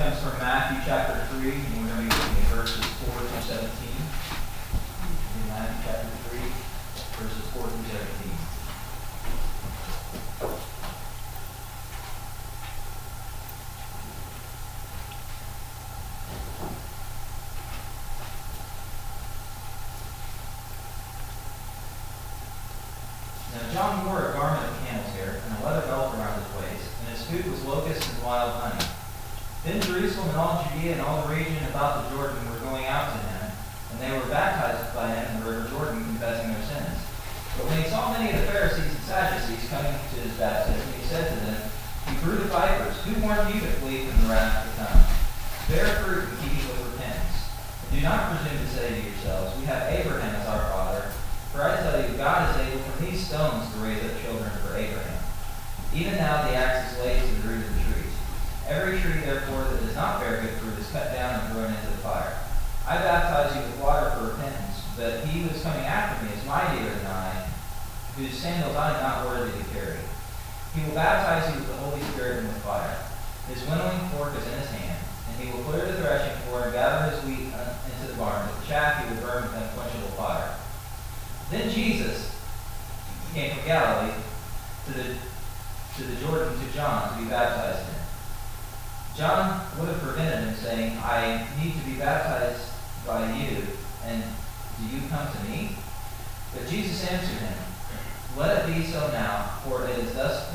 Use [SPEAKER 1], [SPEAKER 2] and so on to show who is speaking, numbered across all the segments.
[SPEAKER 1] comes from Matthew chapter 3, and we're going to be looking at verses 4 through 17. In Matthew chapter 3, verses 4 through 17. Now John wore a garment of camel's hair and a leather belt around his waist, and his food was locusts and wild honey. Then Jerusalem and all Judea and all the region about the Jordan were going out to him, and they were baptized by him in the river Jordan, confessing their sins. But when he saw many of the Pharisees and Sadducees coming to his baptism, he said to them, You brood of vipers, who warned you to flee from the wrath to come? Bear fruit in keeping with repentance. And do not presume to say to yourselves, We have Abraham as our father. For I tell you, God is able from these stones to raise up children for Abraham. Even now the axe is laid to the root of the trees. Every tree, therefore, that does not bear good fruit is cut down and thrown into the fire. I baptize you with water for repentance, but he who is coming after me is mightier than I, whose sandals I am not worthy to carry. He will baptize you with the Holy Spirit and with fire. His winnowing fork is in his hand, and he will clear the threshing floor and gather his wheat uh, into the barn, but the chaff he will burn with unquenchable fire. Then Jesus came from Galilee to the, to the Jordan to John to be baptized in. John would have prevented him, saying, I need to be baptized by you, and do you come to me? But Jesus answered him, Let it be so now, for it is thus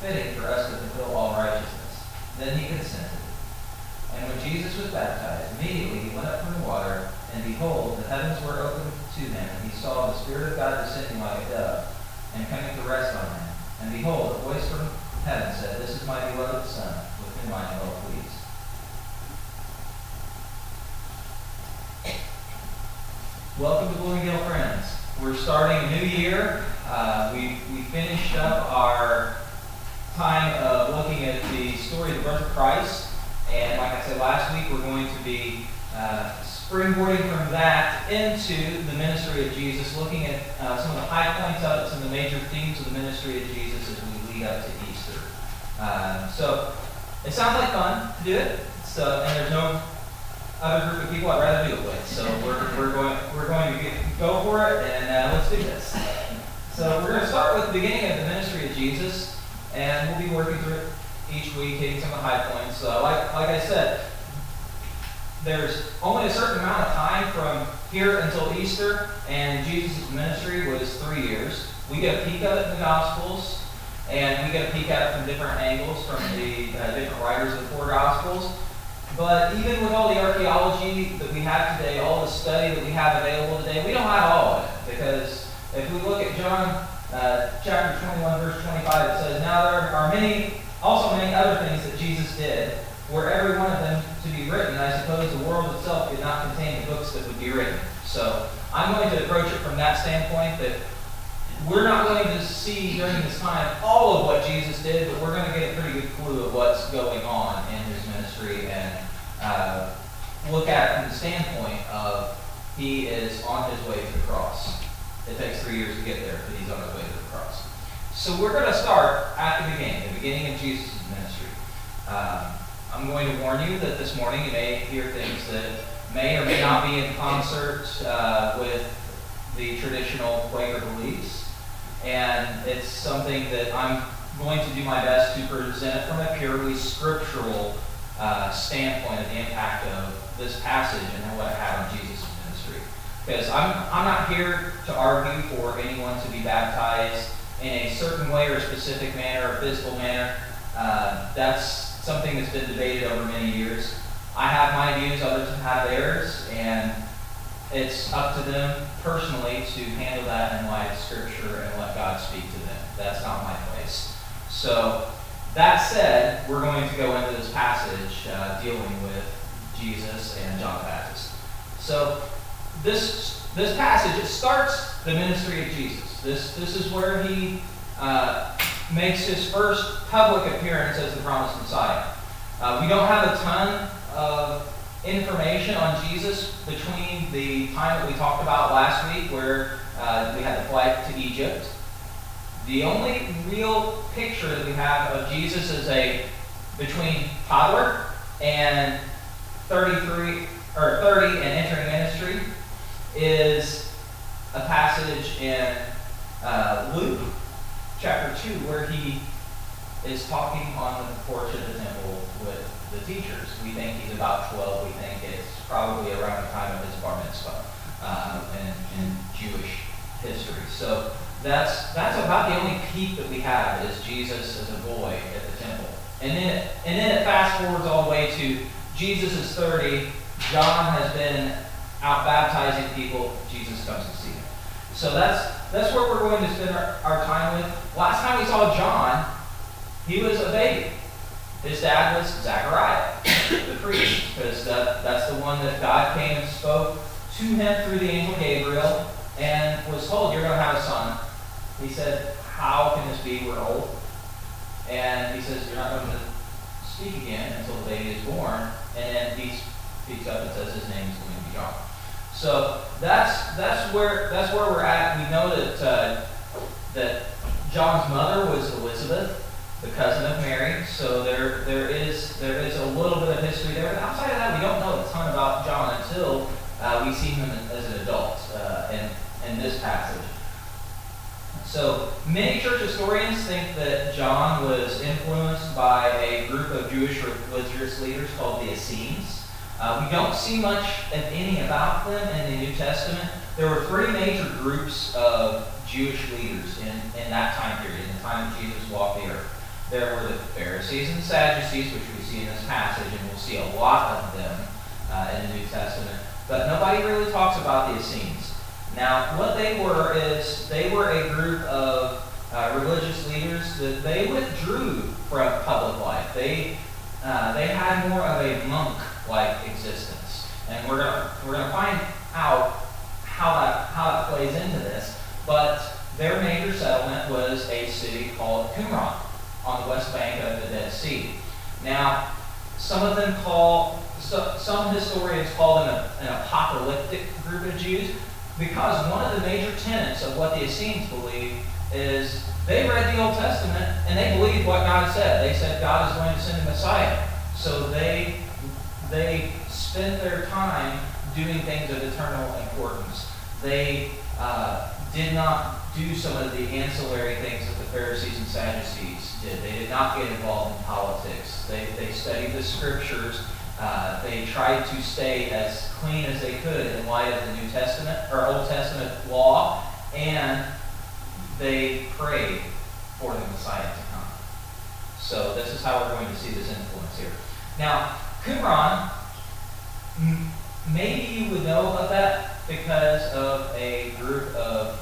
[SPEAKER 1] fitting for us to fulfill all righteousness. Then he consented. And when Jesus was baptized, immediately he went up from the water, and behold, the heavens were opened to him, and he saw the Spirit of God descending like a dove, and coming to rest on him. And behold, a voice from heaven said, This is my beloved Son, with whom I am well pleased. Welcome to Bloomingdale, friends. We're starting a new year. Uh, we, we finished up our time of looking at the story of the birth of Christ. And like I said last week, we're going to be uh, springboarding from that into the ministry of Jesus, looking at uh, some of the high points of it, some of the major themes of the ministry of Jesus as we lead up to Easter. Uh, so it sounds like fun to do it. So and there's no other group of people I'd rather do it with. So we're, we're going we're going to get, go for it and uh, let's do this. So we're going to start with the beginning of the ministry of Jesus, and we'll be working through it each week, hitting some of the high points. Uh, like like I said, there's only a certain amount of time from here until Easter, and Jesus' ministry was three years. We get a peek at it in the Gospels, and we get a peek at it from different angles from the uh, different writers of the four Gospels. But even with all the archaeology that we have today, all the study that we have available today, we don't have all of it. Because if we look at John uh, chapter 21, verse 25, it says, Now there are many, also many other things that Jesus did, were every one of them to be written. I suppose the world itself could not contain the books that would be written. So I'm going to approach it from that standpoint that we're not going to see during this time all of what Jesus did, but we're going to get a pretty good clue of what's going on in his ministry and uh, look at it from the standpoint of he is on his way to the cross. It takes three years to get there, but he's on his way to the cross. So we're going to start at the beginning, the beginning of Jesus' ministry. Um, I'm going to warn you that this morning you may hear things that may or may not be in concert uh, with the traditional Quaker beliefs. And it's something that I'm going to do my best to present from a purely scriptural uh, standpoint of the impact of this passage and what it had on Jesus'. Because I'm, I'm not here to argue for anyone to be baptized in a certain way or a specific manner or physical manner. Uh, that's something that's been debated over many years. I have my views, others have theirs, and it's up to them personally to handle that in light of Scripture and let God speak to them. That's not my place. So, that said, we're going to go into this passage uh, dealing with Jesus and John the Baptist. So, this this passage it starts the ministry of Jesus. This this is where he uh, makes his first public appearance as the promised Messiah. Uh, we don't have a ton of information on Jesus between the time that we talked about last week, where uh, we had the flight to Egypt. The only real picture that we have of Jesus is a between toddler And 33 or 30 and entering ministry is a passage in uh, Luke chapter 2 where he is talking on the porch of the temple with the teachers. We think he's about 12. We think it's probably around the time of his bar mitzvah uh, in, in Jewish history. So that's that's about the only peek that we have is Jesus as a boy at the temple. And then and then it fast forwards all the way to Jesus is 30. John has been out baptizing people. Jesus comes to see him. So that's that's where we're going to spend our, our time with. Last time we saw John, he was a baby. His dad was Zachariah, the priest, because that, that's the one that God came and spoke to him through the angel Gabriel and was told, You're going to have a son. He said, How can this be? We're old. And he says, You're not going to speak again until the baby is born. And then he speaks up and says his name is going to be John. So that's that's where that's where we're at. We know that uh, that John's mother was Elizabeth, the cousin of Mary. So there there is there is a little bit of history there. But outside of that, we don't know a ton about John until uh, we see him as an adult uh, in in this passage. So many church historians think that John was influenced by a group of Jewish religious leaders called the Essenes. Uh, we don't see much of any about them in the New Testament. There were three major groups of Jewish leaders in, in that time period, in the time that Jesus walked the earth. There were the Pharisees and Sadducees, which we see in this passage, and we'll see a lot of them uh, in the New Testament. But nobody really talks about the Essenes. Now, what they were is they were a group of uh, religious leaders that they withdrew from public life. They uh, they had more of a monk-like existence, and we're gonna we're gonna find out how that how that plays into this. But their major settlement was a city called Qumran on the west bank of the Dead Sea. Now, some of them call so, some historians call them a, an apocalyptic group of Jews because one of the major tenets of what the Essenes believe is they read the Old Testament and they believed what God said. They said God is going to send a Messiah. So they they spent their time doing things of eternal importance. They uh, did not do some of the ancillary things that the Pharisees and Sadducees did. They did not get involved in politics. They, they studied the scriptures uh, they tried to stay as clean as they could in light of the New Testament or Old Testament law, and they prayed for the Messiah to come. So this is how we're going to see this influence here. Now, Qumran, maybe you would know of that because of a group of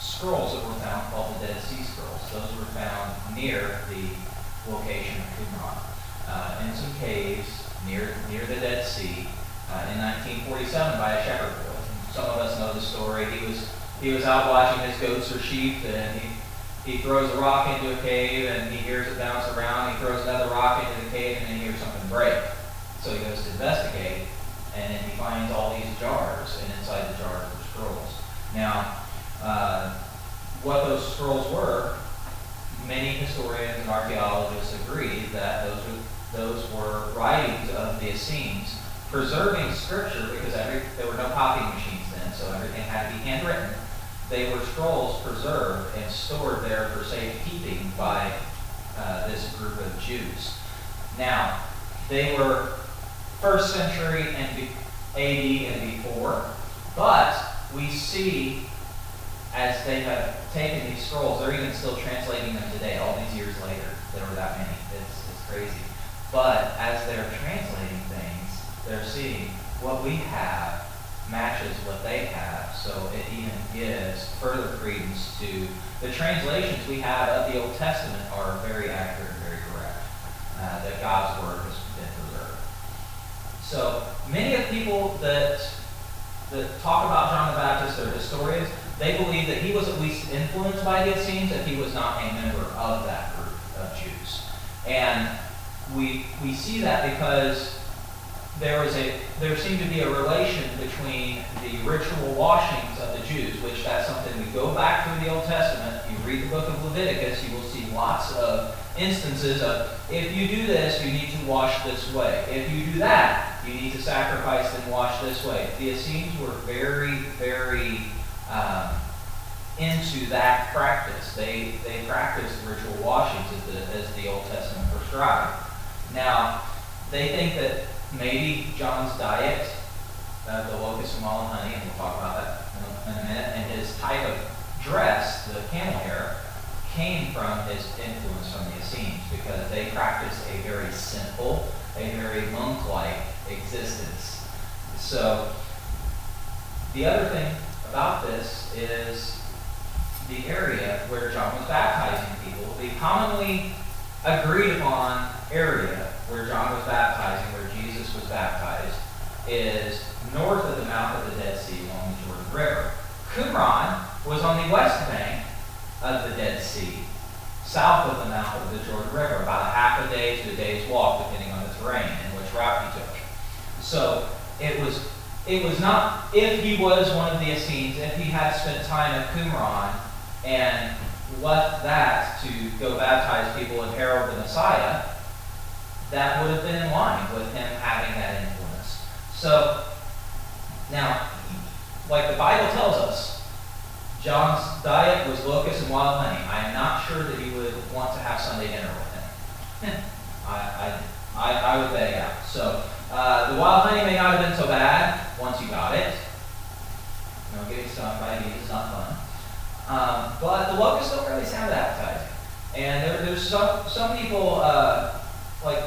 [SPEAKER 1] scrolls that were found called the Dead Sea Scrolls. Those were found near the location of Qumran uh, in some caves near, near the Dead Sea uh, in 1947 by a shepherd boy. Some of us know the story. He was, he was out watching his goats or sheep, and he, he throws a rock into a cave, and he hears it bounce around. He throws another rock into the cave, and then he hears something break. So he goes to investigate, and then he finds all these jars, and inside the jars were scrolls. Now, uh, what those scrolls were, many historians and archaeologists agree that those were those were writings of the Essenes, preserving scripture because every, there were no copy machines then, so everything had to be handwritten. They were scrolls preserved and stored there for safekeeping by uh, this group of Jews. Now, they were first century and AD and before, but we see as they have taken these scrolls, they're even still translating them today, all these years later. There were that many. It's, it's crazy. But as they're translating things, they're seeing what we have matches what they have. So it even gives further credence to the translations we have of the Old Testament are very accurate and very correct. Uh, that God's word preserved. So many of people that that talk about John the Baptist, they're historians, they believe that he was at least influenced by the Essenes, that he was not a member of that group of Jews. And we, we see that because there was a there seemed to be a relation between the ritual washings of the Jews, which that's something we go back through the Old Testament. You read the book of Leviticus, you will see lots of instances of if you do this, you need to wash this way. If you do that, you need to sacrifice and wash this way. The Essenes were very, very um, into that practice. They they practiced ritual washings as the, as the Old Testament prescribed. Now, they think that maybe John's diet, uh, the locust and honey, and we'll talk about that in a, in a minute, and his type of dress, the camel hair, came from his influence from the Essenes because they practiced a very simple, a very monk-like existence. So, the other thing about this is the area where John was baptizing people. The commonly agreed upon area where John was baptizing, where Jesus was baptized, is north of the mouth of the Dead Sea along the Jordan River. Qumran was on the west bank of the Dead Sea, south of the mouth of the Jordan River, about a half a day to a day's walk, depending on the terrain and which route he took. So it was it was not if he was one of the Essenes, if he had spent time at Qumran and left that to go baptize people and herald the Messiah, that would have been in line with him having that influence. So, now, like the Bible tells us, John's diet was locusts and wild honey. I am not sure that you would want to have Sunday dinner with him. I, I, I, I, would beg out. So, uh, the wild honey may not have been so bad once you got it. You know, getting stung by bees is not fun. Um, but the locusts don't really sound appetizing. And there, there's some, some people, uh, like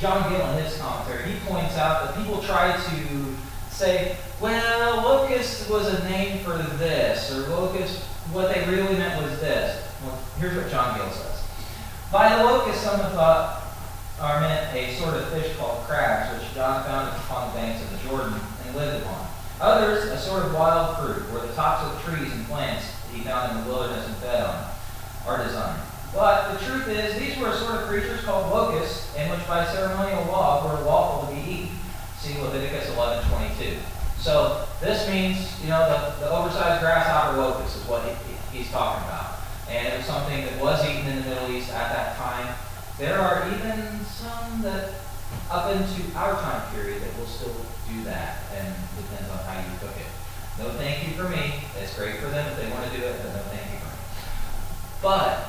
[SPEAKER 1] John Gill in his commentary, he points out that people try to say, well, locust was a name for this, or locust, what they really meant was this. Well, here's what John Gill says. By the locust, some have thought are meant a sort of fish called crabs, which John found upon the banks of the Jordan and lived upon. Others, a sort of wild fruit, where the tops of trees and plants that he found in the wilderness and fed on, are designed. But the truth is, these were a sort of creatures called locusts, and which by ceremonial law were lawful to be eaten. See Leviticus 11:22. So this means, you know, the, the oversized grasshopper locust is what he, he's talking about. And it was something that was eaten in the Middle East at that time. There are even some that, up into our time period, that will still do that, and depends on how you cook it. No thank you for me. It's great for them if they want to do it, but no thank you for me. But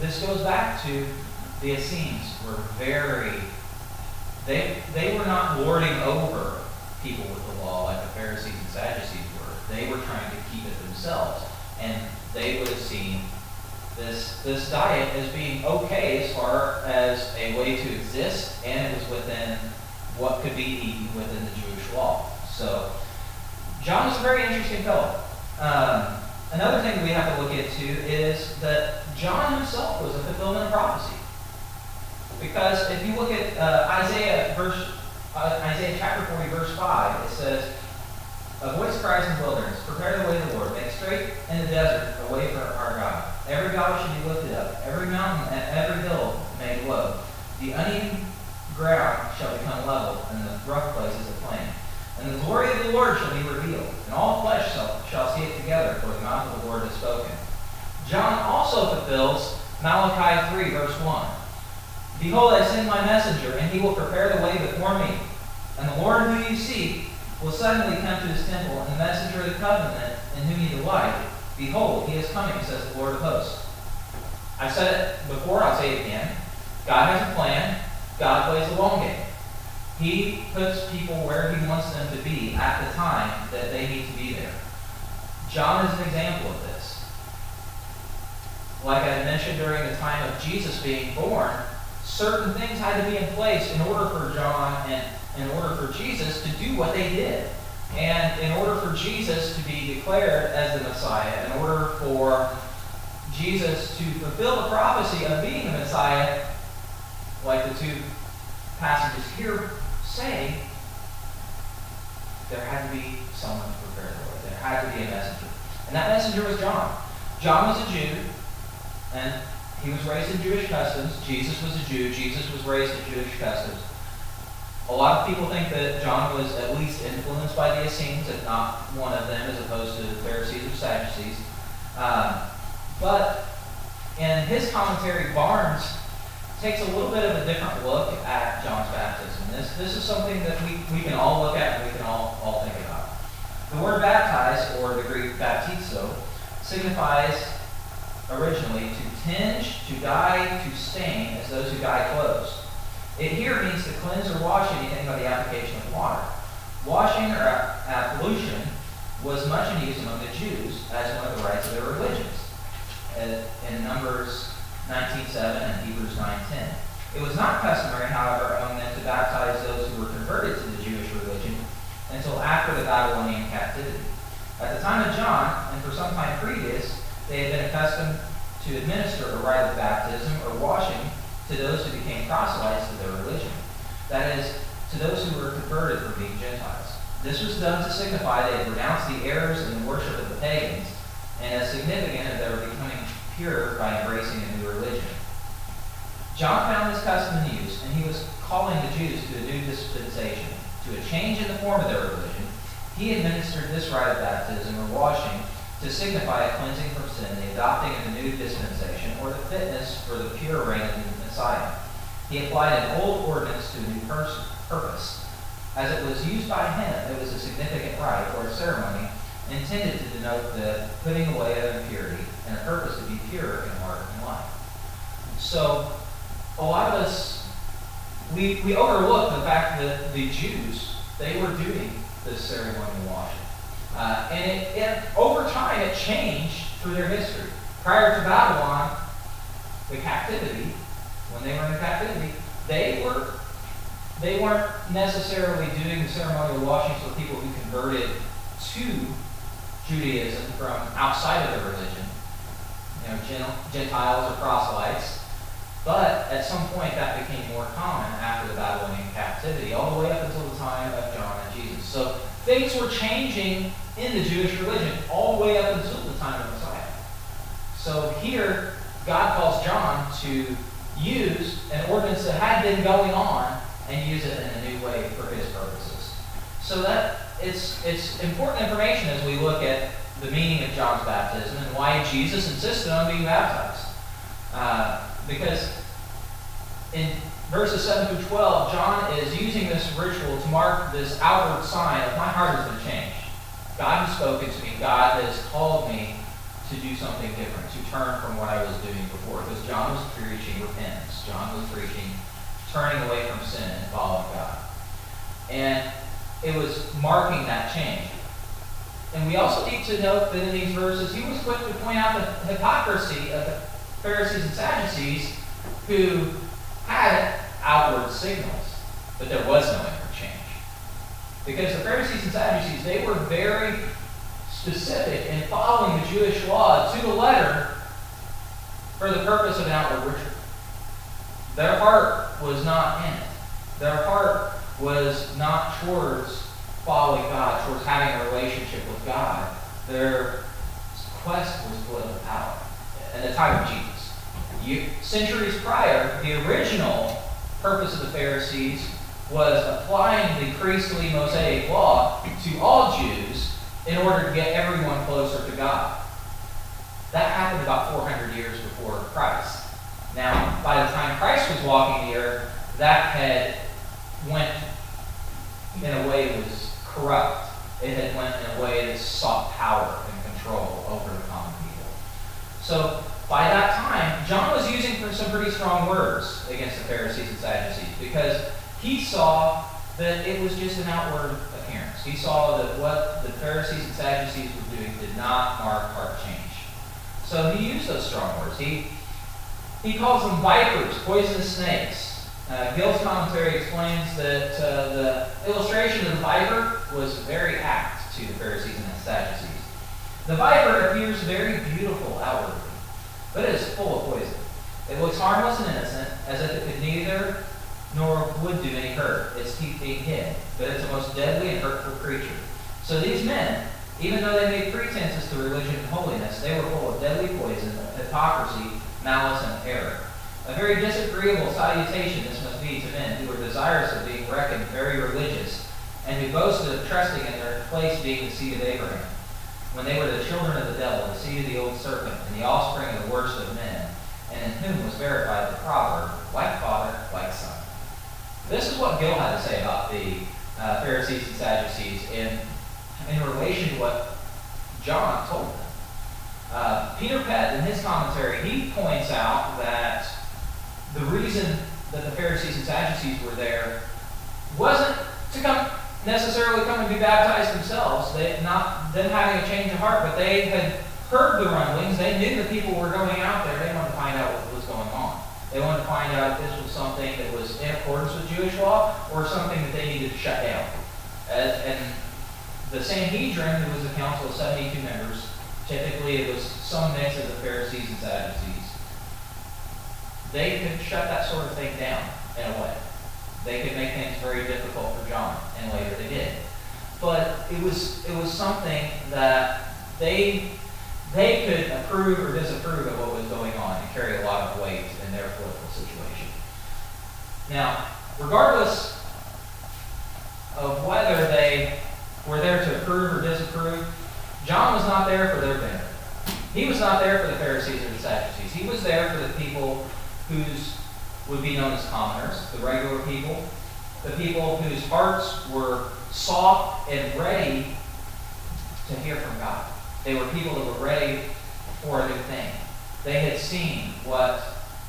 [SPEAKER 1] this goes back to the Essenes were very, they, they were not lording over people with the law like the Pharisees and Sadducees were. They were trying to keep it themselves. And they would have seen this, this diet as being okay as far as a way to exist, and it was within what could be eaten within the Jewish law. So, John is a very interesting fellow. Um, another thing we have to look into is that John himself was a fulfillment of prophecy. Because if you look at uh, Isaiah verse uh, Isaiah chapter 40, verse 5, it says, A voice cries in the wilderness, Prepare the way of the Lord, make straight in the desert a way for. Every valley should be lifted up, every mountain and every hill made low. The uneven ground shall become level, and the rough places a plain. And the glory of the Lord shall be revealed, and all flesh shall, shall see it together, for the mouth of the Lord has spoken. John also fulfills Malachi 3, verse 1. Behold, I send my messenger, and he will prepare the way before me. And the Lord whom you seek will suddenly come to his temple, and the messenger of the covenant in whom you delight. Behold, he is coming, says the Lord of hosts. I said it before, I'll say it again. God has a plan. God plays the long game. He puts people where he wants them to be at the time that they need to be there. John is an example of this like I mentioned during the time of Jesus being born, certain things had to be in place in order for John and in order for Jesus to do what they did. And in order for Jesus to be declared as the Messiah, in order for Jesus to fulfill the prophecy of being the Messiah, like the two passages here say, there had to be someone to prepare the way. There had to be a messenger. And that messenger was John. John was a Jew. And he was raised in Jewish customs. Jesus was a Jew. Jesus was raised in Jewish customs. A lot of people think that John was at least influenced by the Essenes, if not one of them, as opposed to the Pharisees or Sadducees. Um, but in his commentary, Barnes takes a little bit of a different look at John's baptism. This, this is something that we, we can all look at and we can all, all think about. The word baptize, or the Greek baptizo, signifies originally to tinge, to dye, to stain, as those who dye clothes. It here means to cleanse or wash anything by the application of water. Washing or absolution was much in use among the Jews as one of the rites of their religions. In Numbers 19.7 and Hebrews 9.10. It was not customary, however, among them to baptize those who were converted to the Jewish religion until after the Babylonian captivity. At the time of John, and for some time previous, they had been accustomed to administer a rite of baptism or washing to those who became proselytes to their religion. That is, to those who were converted from being Gentiles. This was done to signify they had renounced the errors in the worship of the pagans, and as significant they were becoming pure by embracing a new religion. John found this custom in use, and he was calling the Jews to a new dispensation, to a change in the form of their religion. He administered this rite of baptism or washing to signify a cleansing from sin, the adopting of the new dispensation, or the fitness for the pure reign of Messiah. He applied an old ordinance to a new purpose. As it was used by him, it was a significant rite or a ceremony intended to denote the putting away of impurity and a purpose to be pure in heart and life. So, a lot of us, we, we overlook the fact that the Jews, they were doing this ceremonial washing. Uh, and it, it, over time, it changed through their history. Prior to Babylon, the captivity, when they were in captivity, they were they weren't necessarily doing the ceremonial washings for people who converted to Judaism from outside of their religion, you know, Gentiles or proselytes. But at some point that became more common after the Babylonian captivity, all the way up until the time of John and Jesus. So things were changing in the Jewish religion all the way up until the time of Messiah. So here, God calls John to use an ordinance that had been going on and use it in a new way for his purposes. So that it's it's important information as we look at the meaning of John's baptism and why Jesus insisted on being baptized. Uh, because in verses 7 through 12, John is using this ritual to mark this outward sign of my heart has been changed. God has spoken to me. God has called me to do something different, to turn from what I was doing before. Because John was preaching repentance. John was preaching turning away from sin and following God. And it was marking that change. And we also need to note that in these verses, he was quick to point out the hypocrisy of the Pharisees and Sadducees who had outward signals, but there was no inner change. Because the Pharisees and Sadducees, they were very specific in following the Jewish law to the letter for the purpose of outward ritual. Their heart was not in it. Their heart was not towards following God, towards having a relationship with God. Their quest was political power. At the time of Jesus. You, centuries prior, the original purpose of the Pharisees was applying the priestly Mosaic law to all Jews in order to get everyone closer to God. That happened about 400 years before Christ. Now, by the time Christ was walking the earth, that had went in a way that was corrupt. It had went in a way that sought power and control over the common people. So by that time, John was using some pretty strong words against the Pharisees and Sadducees because he saw that it was just an outward appearance. He saw that what the Pharisees and Sadducees were doing did not mark heart change. So he used those strong words. He, he calls them vipers, poisonous snakes. Uh, Gill's commentary explains that uh, the illustration of the viper was very apt to the Pharisees and the Sadducees. The viper appears very beautiful outwardly, but it is full of poison. It looks harmless and innocent, as if it could neither nor would do any hurt, its teeth being hid, but it's the most deadly and hurtful creature. So these men, even though they made pretenses to religion and holiness, they were full of deadly poison, hypocrisy, malice, and error. A very disagreeable salutation this must be to men who are desirous of being reckoned very religious, and who boasted of trusting in their place being the seed of Abraham, when they were the children of the devil, the seed of the old serpent, and the offspring of the worst of men, and in whom was verified the proverb, like father. This is what Gill had to say about the uh, Pharisees and Sadducees in, in relation to what John told them. Uh, Peter Pett, in his commentary, he points out that the reason that the Pharisees and Sadducees were there wasn't to come necessarily come and be baptized themselves. They not them having a change of heart, but they had heard the rumblings. They knew the people were going out there. They wanted to find out what was going on. They wanted to find out if this was something that was in accordance with Jewish law or something that they needed to shut down. As, and the Sanhedrin, who was a council of 72 members, typically it was some mix of the Pharisees and Sadducees. They could shut that sort of thing down in a way. They could make things very difficult for John, and later they did. But it was it was something that they they could approve or disapprove of what was going on and carry a lot of weight in their political situation. Now, regardless of whether they were there to approve or disapprove, John was not there for their benefit. He was not there for the Pharisees or the Sadducees. He was there for the people whose would be known as commoners, the regular people, the people whose hearts were soft and ready to hear from God. They were people that were ready for a new thing. They had seen what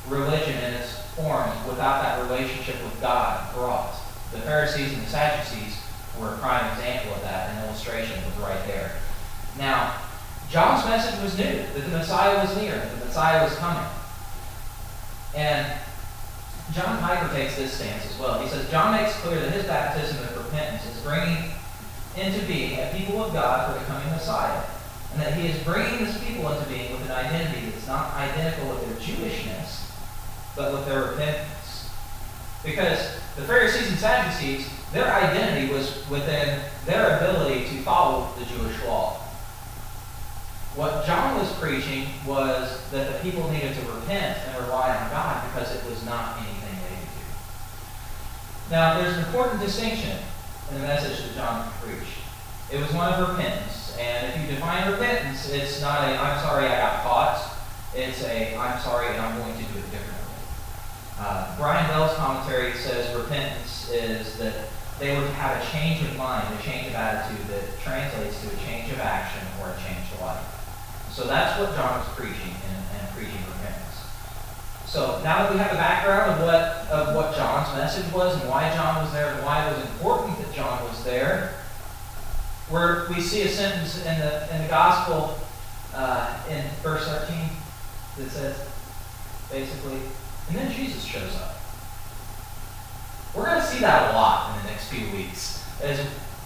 [SPEAKER 1] religion in its form without that relationship with God brought. The Pharisees and the Sadducees were a prime example of that. An illustration was right there. Now, John's message was new, that the Messiah was near, that the Messiah was coming. And John Piper takes this stance as well. He says, John makes clear that his baptism of repentance is bringing into being a people of God for the coming Messiah, and that he is bringing this people into being with an identity that's not identical with their Jewishness, but with their repentance. Because the Pharisees and Sadducees, their identity was within their ability to follow the Jewish law. What John was preaching was that the people needed to repent and rely on God because it was not anything they could do. Now, there's an important distinction in the message that John preached. It was one of repentance. And if you define repentance, it's not a, I'm sorry I got caught. It's a, I'm sorry and I'm going to do it differently. Uh, Brian Bell's commentary says repentance is that they would have a change of mind, a change of attitude that translates to a change of action or a change of life. So that's what John was preaching and, and preaching repentance. So now that we have a background of what of what John's message was and why John was there and why it was important that John was there, where we see a sentence in the in the gospel uh, in verse 13 that says basically, and then Jesus shows up. We're going to see that a lot in the next few weeks as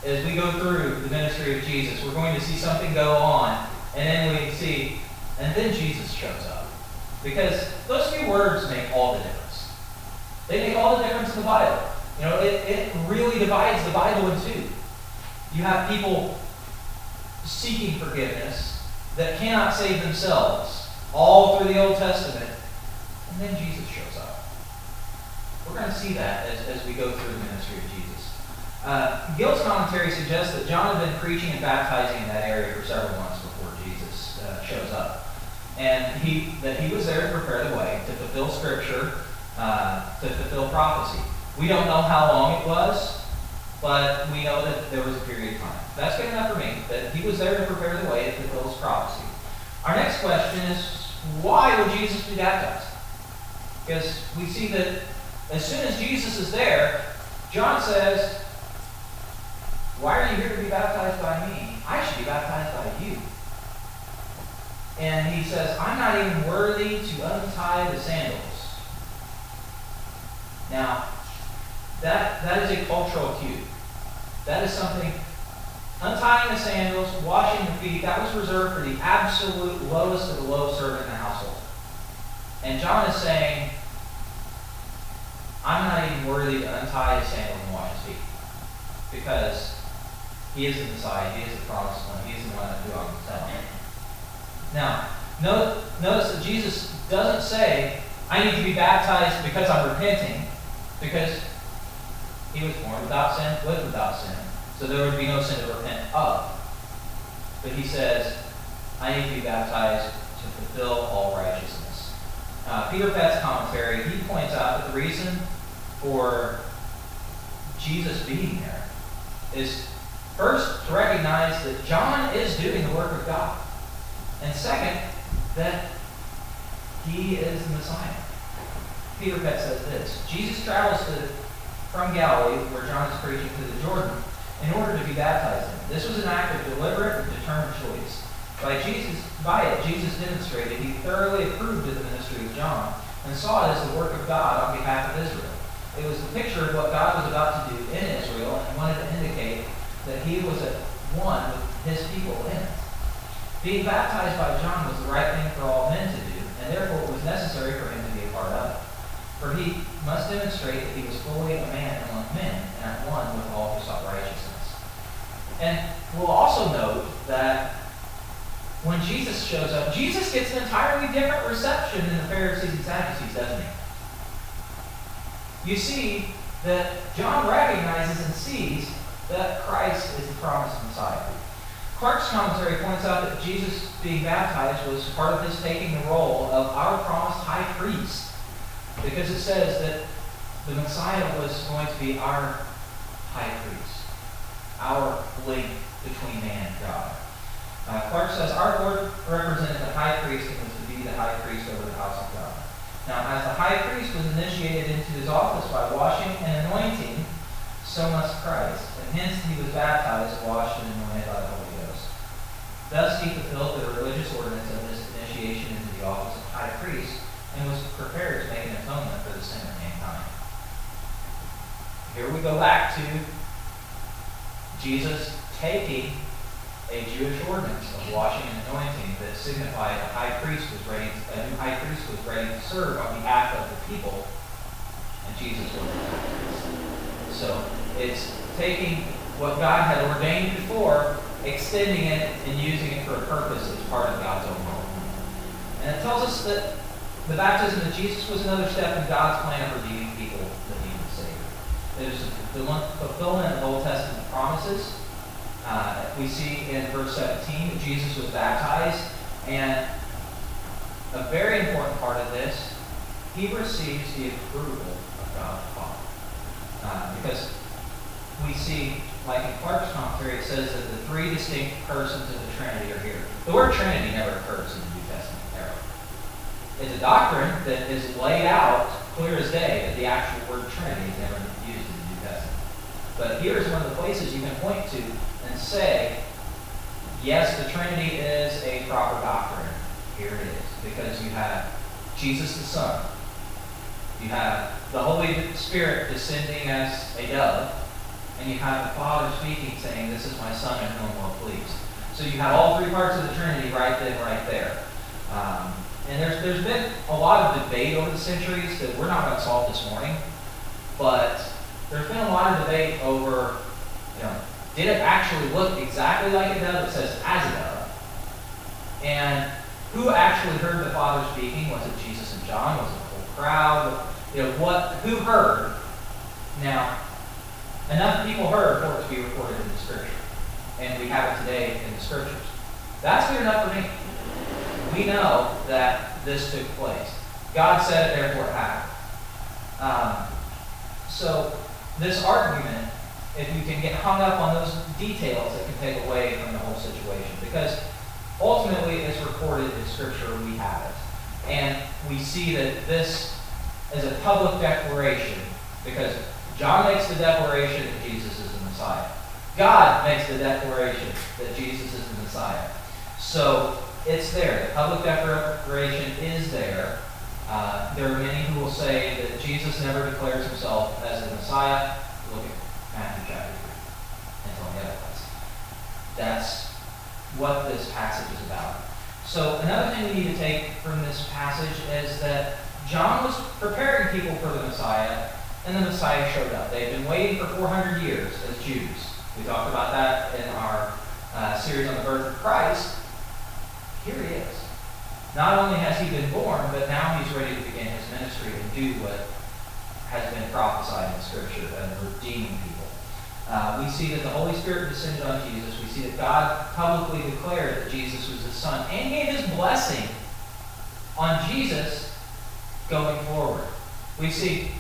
[SPEAKER 1] as we go through the ministry of Jesus. We're going to see something go on and then we see, and then Jesus shows up. Because those few words make all the difference. They make all the difference in the Bible. You know, it, it really divides the Bible in two. You have people seeking forgiveness that cannot save themselves all through the Old Testament, and then Jesus shows up. We're going to see that as, as we go through the ministry of Jesus. Uh, Gill's commentary suggests that John had been preaching and baptizing in that area for several months before Jesus uh, shows up. And he that he was there to prepare the way, to fulfill Scripture, uh, to fulfill prophecy. We don't know how long it was, but we know that there was a period of time. That's good enough for me, that he was there to prepare the way to fulfill his prophecy. Our next question is, why would Jesus be baptized? Because we see that as soon as Jesus is there, John says, Why are you here to be baptized by me? I should be baptized by you. And he says, I'm not even worthy to untie the sandals. Now, that, that is a cultural cue. That is something, untying the sandals, washing the feet, that was reserved for the absolute lowest of the low servant in the household. And John is saying, I'm not even worthy to untie his sandals and wash his feet. Because he is the Messiah, he is the promised one, he is the one that who I'm telling. Now, notice that Jesus doesn't say, I need to be baptized because I'm repenting, because He was born without sin, lived without sin. So there would be no sin to repent of. But he says, I need to be baptized to fulfill all righteousness. Uh, Peter Pett's commentary, he points out that the reason for Jesus being there is first to recognize that John is doing the work of God. And second, that he is the Messiah. Peter Pett says this Jesus travels to, from Galilee, where John is preaching, to the Jordan in order to be baptized in. This was an act of deliberate and determined choice. By Jesus, by it, Jesus demonstrated he thoroughly approved of the ministry of John and saw it as the work of God on behalf of Israel. It was the picture of what God was about to do in Israel and wanted to indicate that he was at one with his people in it. Being baptized by John was the right thing for all men to do, and therefore it was necessary for him to be a part of it. For he must demonstrate that he was fully a man among men and at one with all who sought righteousness. And we'll also note that when Jesus shows up, Jesus gets an entirely different reception than the Pharisees and Sadducees, doesn't he? You see that John recognizes and sees that Christ is the promised Messiah. Clarke's commentary points out that Jesus being baptized was part of his taking the role of our promised high priest because it says that the Messiah was going to be our high priest, our link between man and God. Uh, Clarke says our Lord represented the high priest and was to be the high priest over the house of God. Now, as the high priest was initiated into his office by washing and anointing, so must Christ. And hence he was baptized, washed, and anointed by the Holy Ghost. Thus he fulfilled the religious ordinance of this initiation into the office of high priest and was prepared to make an atonement for the sin of mankind. Here we go back to Jesus taking a Jewish ordinance of washing and anointing that signified a high priest was ready, a new high priest was ready to serve on behalf of the people, and Jesus was the. So it's taking what God had ordained before, extending it and using it for a purpose as part of God's own will. And it tells us that the baptism of Jesus was another step in God's plan of redeeming people that needed a Savior. It was a fulfillment of Old Testament promises. Uh, we see in verse 17 that Jesus was baptized, and a very important part of this, he receives the approval of God the Father. Uh, because we see, like in Clarke's commentary, it says that the three distinct persons of the Trinity are here. The word Trinity never occurs in the New Testament era. It's a doctrine that is laid out clear as day that the actual word Trinity is never used in the New Testament. But here's one of the places you can point to and say, yes, the Trinity is a proper doctrine. Here it is. Because you have Jesus the Son. You have the Holy Spirit descending as a dove. And you have the Father speaking, saying, This is my Son in whom I'm pleased. So you have all three parts of the Trinity right then, right there. And there's, there's been a lot of debate over the centuries that we're not going to solve this morning. But there's been a lot of debate over, you know, did it actually look exactly like a dove? It says as a dove. And who actually heard the Father speaking? Was it Jesus and John? Was it the whole crowd? You know, what? Who heard? Now, enough people heard for it to be recorded in the Scripture, and we have it today in the Scriptures. That's good enough for me. We know that this took place. God said it, therefore it happened. Um, so this argument if you can get hung up on those details, it can take away from the whole situation. Because ultimately, it's recorded in Scripture, we have it. And we see that this is a public declaration because John makes the declaration that Jesus is the Messiah. God makes the declaration that Jesus is the Messiah. So it's there. The public declaration is there. Uh, there are many who will say that Jesus never declares himself as the Messiah. Look at Matthew chapter 3 and on the other place. That's what this passage is about. So another thing we need to take from this passage is that John was preparing people for the Messiah, and the Messiah showed up. They had been waiting for 400 years as Jews. We talked about that in our uh, series on the birth of Christ. Here he is. Not only has he been born, but now he's ready to begin his ministry and do what has been prophesied in Scripture and redeeming people. Uh, we see that the Holy Spirit descended on Jesus. We see that God publicly declared that Jesus was his son and gave his blessing on Jesus going forward. We see,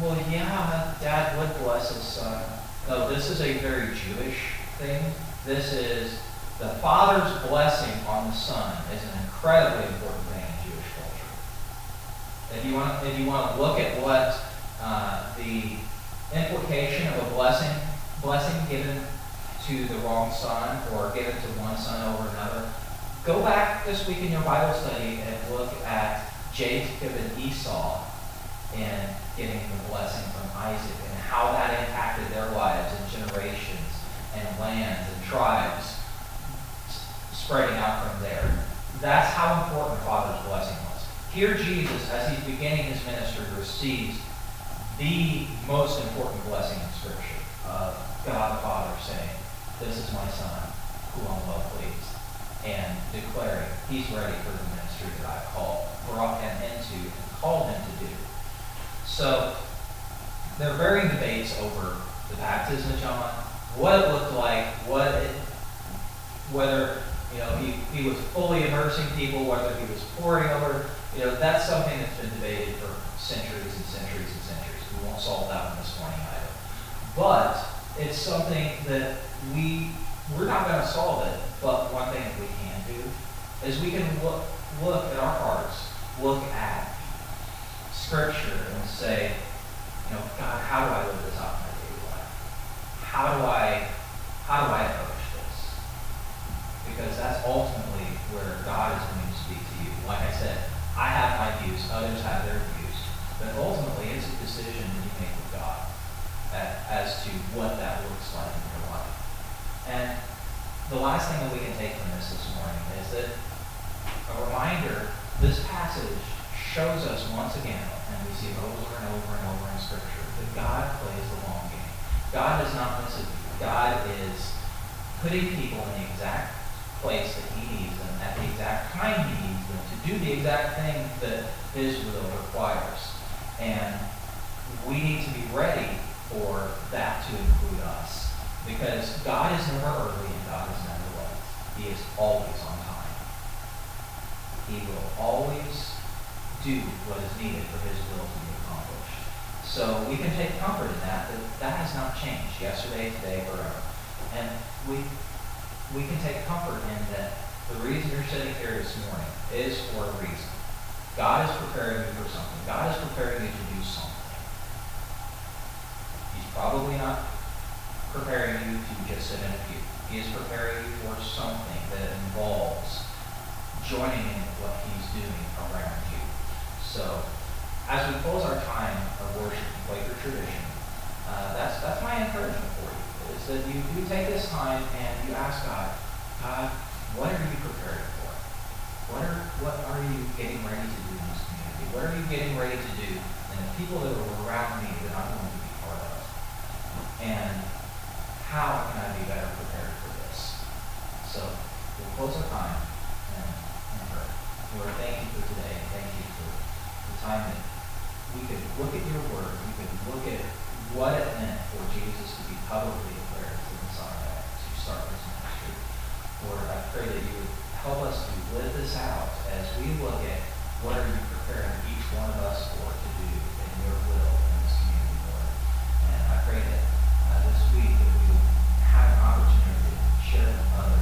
[SPEAKER 1] well, yeah, Dad would bless his son. No, this is a very Jewish thing. This is the father's blessing on the son is an incredibly important thing in Jewish culture. If you want, if you want to look at what uh, the implication of a blessing, blessing given to the wrong son or given to one son over another, go back this week in your Bible study and look at Jacob and Esau and getting the blessing from Isaac and how that impacted their lives and generations and lands and tribes spreading out from there. That's how important Father's blessing was. Here Jesus, as he's beginning his ministry, receives the most important blessing in Scripture of God the Father saying, This is my Son, who I'm well pleased, and declaring he's ready for the ministry that I called, brought him into, and called him to do. So there are varying debates over the baptism of John, what it looked like, what it, whether you know he, he was fully immersing people, whether he was pouring over. You know that's something that's been debated for centuries and centuries and centuries We won't solve that one this morning either. But it's something that we we're not going to solve it. But one thing that we can do is we can look look at our hearts, look at Scripture, and say, you know, God, how do I live this out in my daily life? How do I how do I approach this? Because that's ultimately where God is going to speak to you. Like I said, I have my views, others have their views, but ultimately it's a decision that you make with God as to what that looks like in your life. And the last thing that we can take from this this morning is that a reminder, this passage shows us once again, and we see it over and over and over in Scripture, that God plays the long game. God does not miss a beat. God is putting people in the exact place that he needs them at the exact time he needs them to do the exact thing that his will requires. And we need to be ready for that to include us. Because God is never early and God is never late. He is always on time. He will always do what is needed for his will to be accomplished. So we can take comfort in that, that that has not changed yesterday, today, forever. And we, we can take comfort in that the reason you're sitting here this morning is for a reason. God is preparing you for something. God is preparing you to do something. He's probably not preparing you to just sit in a pew. He is preparing you for something that involves joining in what he's doing around you. So, as we close our time of worship in Quaker tradition, uh, that's that's my encouragement for you. Is that you, you take this time and you ask God, God, what are you preparing for? What are what are you getting ready to do in this community? What are you getting ready to do and the people that are around me that I'm going to be part of? And how can I be better prepared for this? So we'll close our time and, and. Lord, thank you for today. Thank you for the time that we could look at your word. We could look at what it meant for Jesus to be publicly declared as the Messiah to start his ministry. Lord, I pray that you would help us to live this out as we look at what are you preparing each one of us for to do in your will in this community, Lord. And I pray that uh, this week that we have an opportunity to share with others.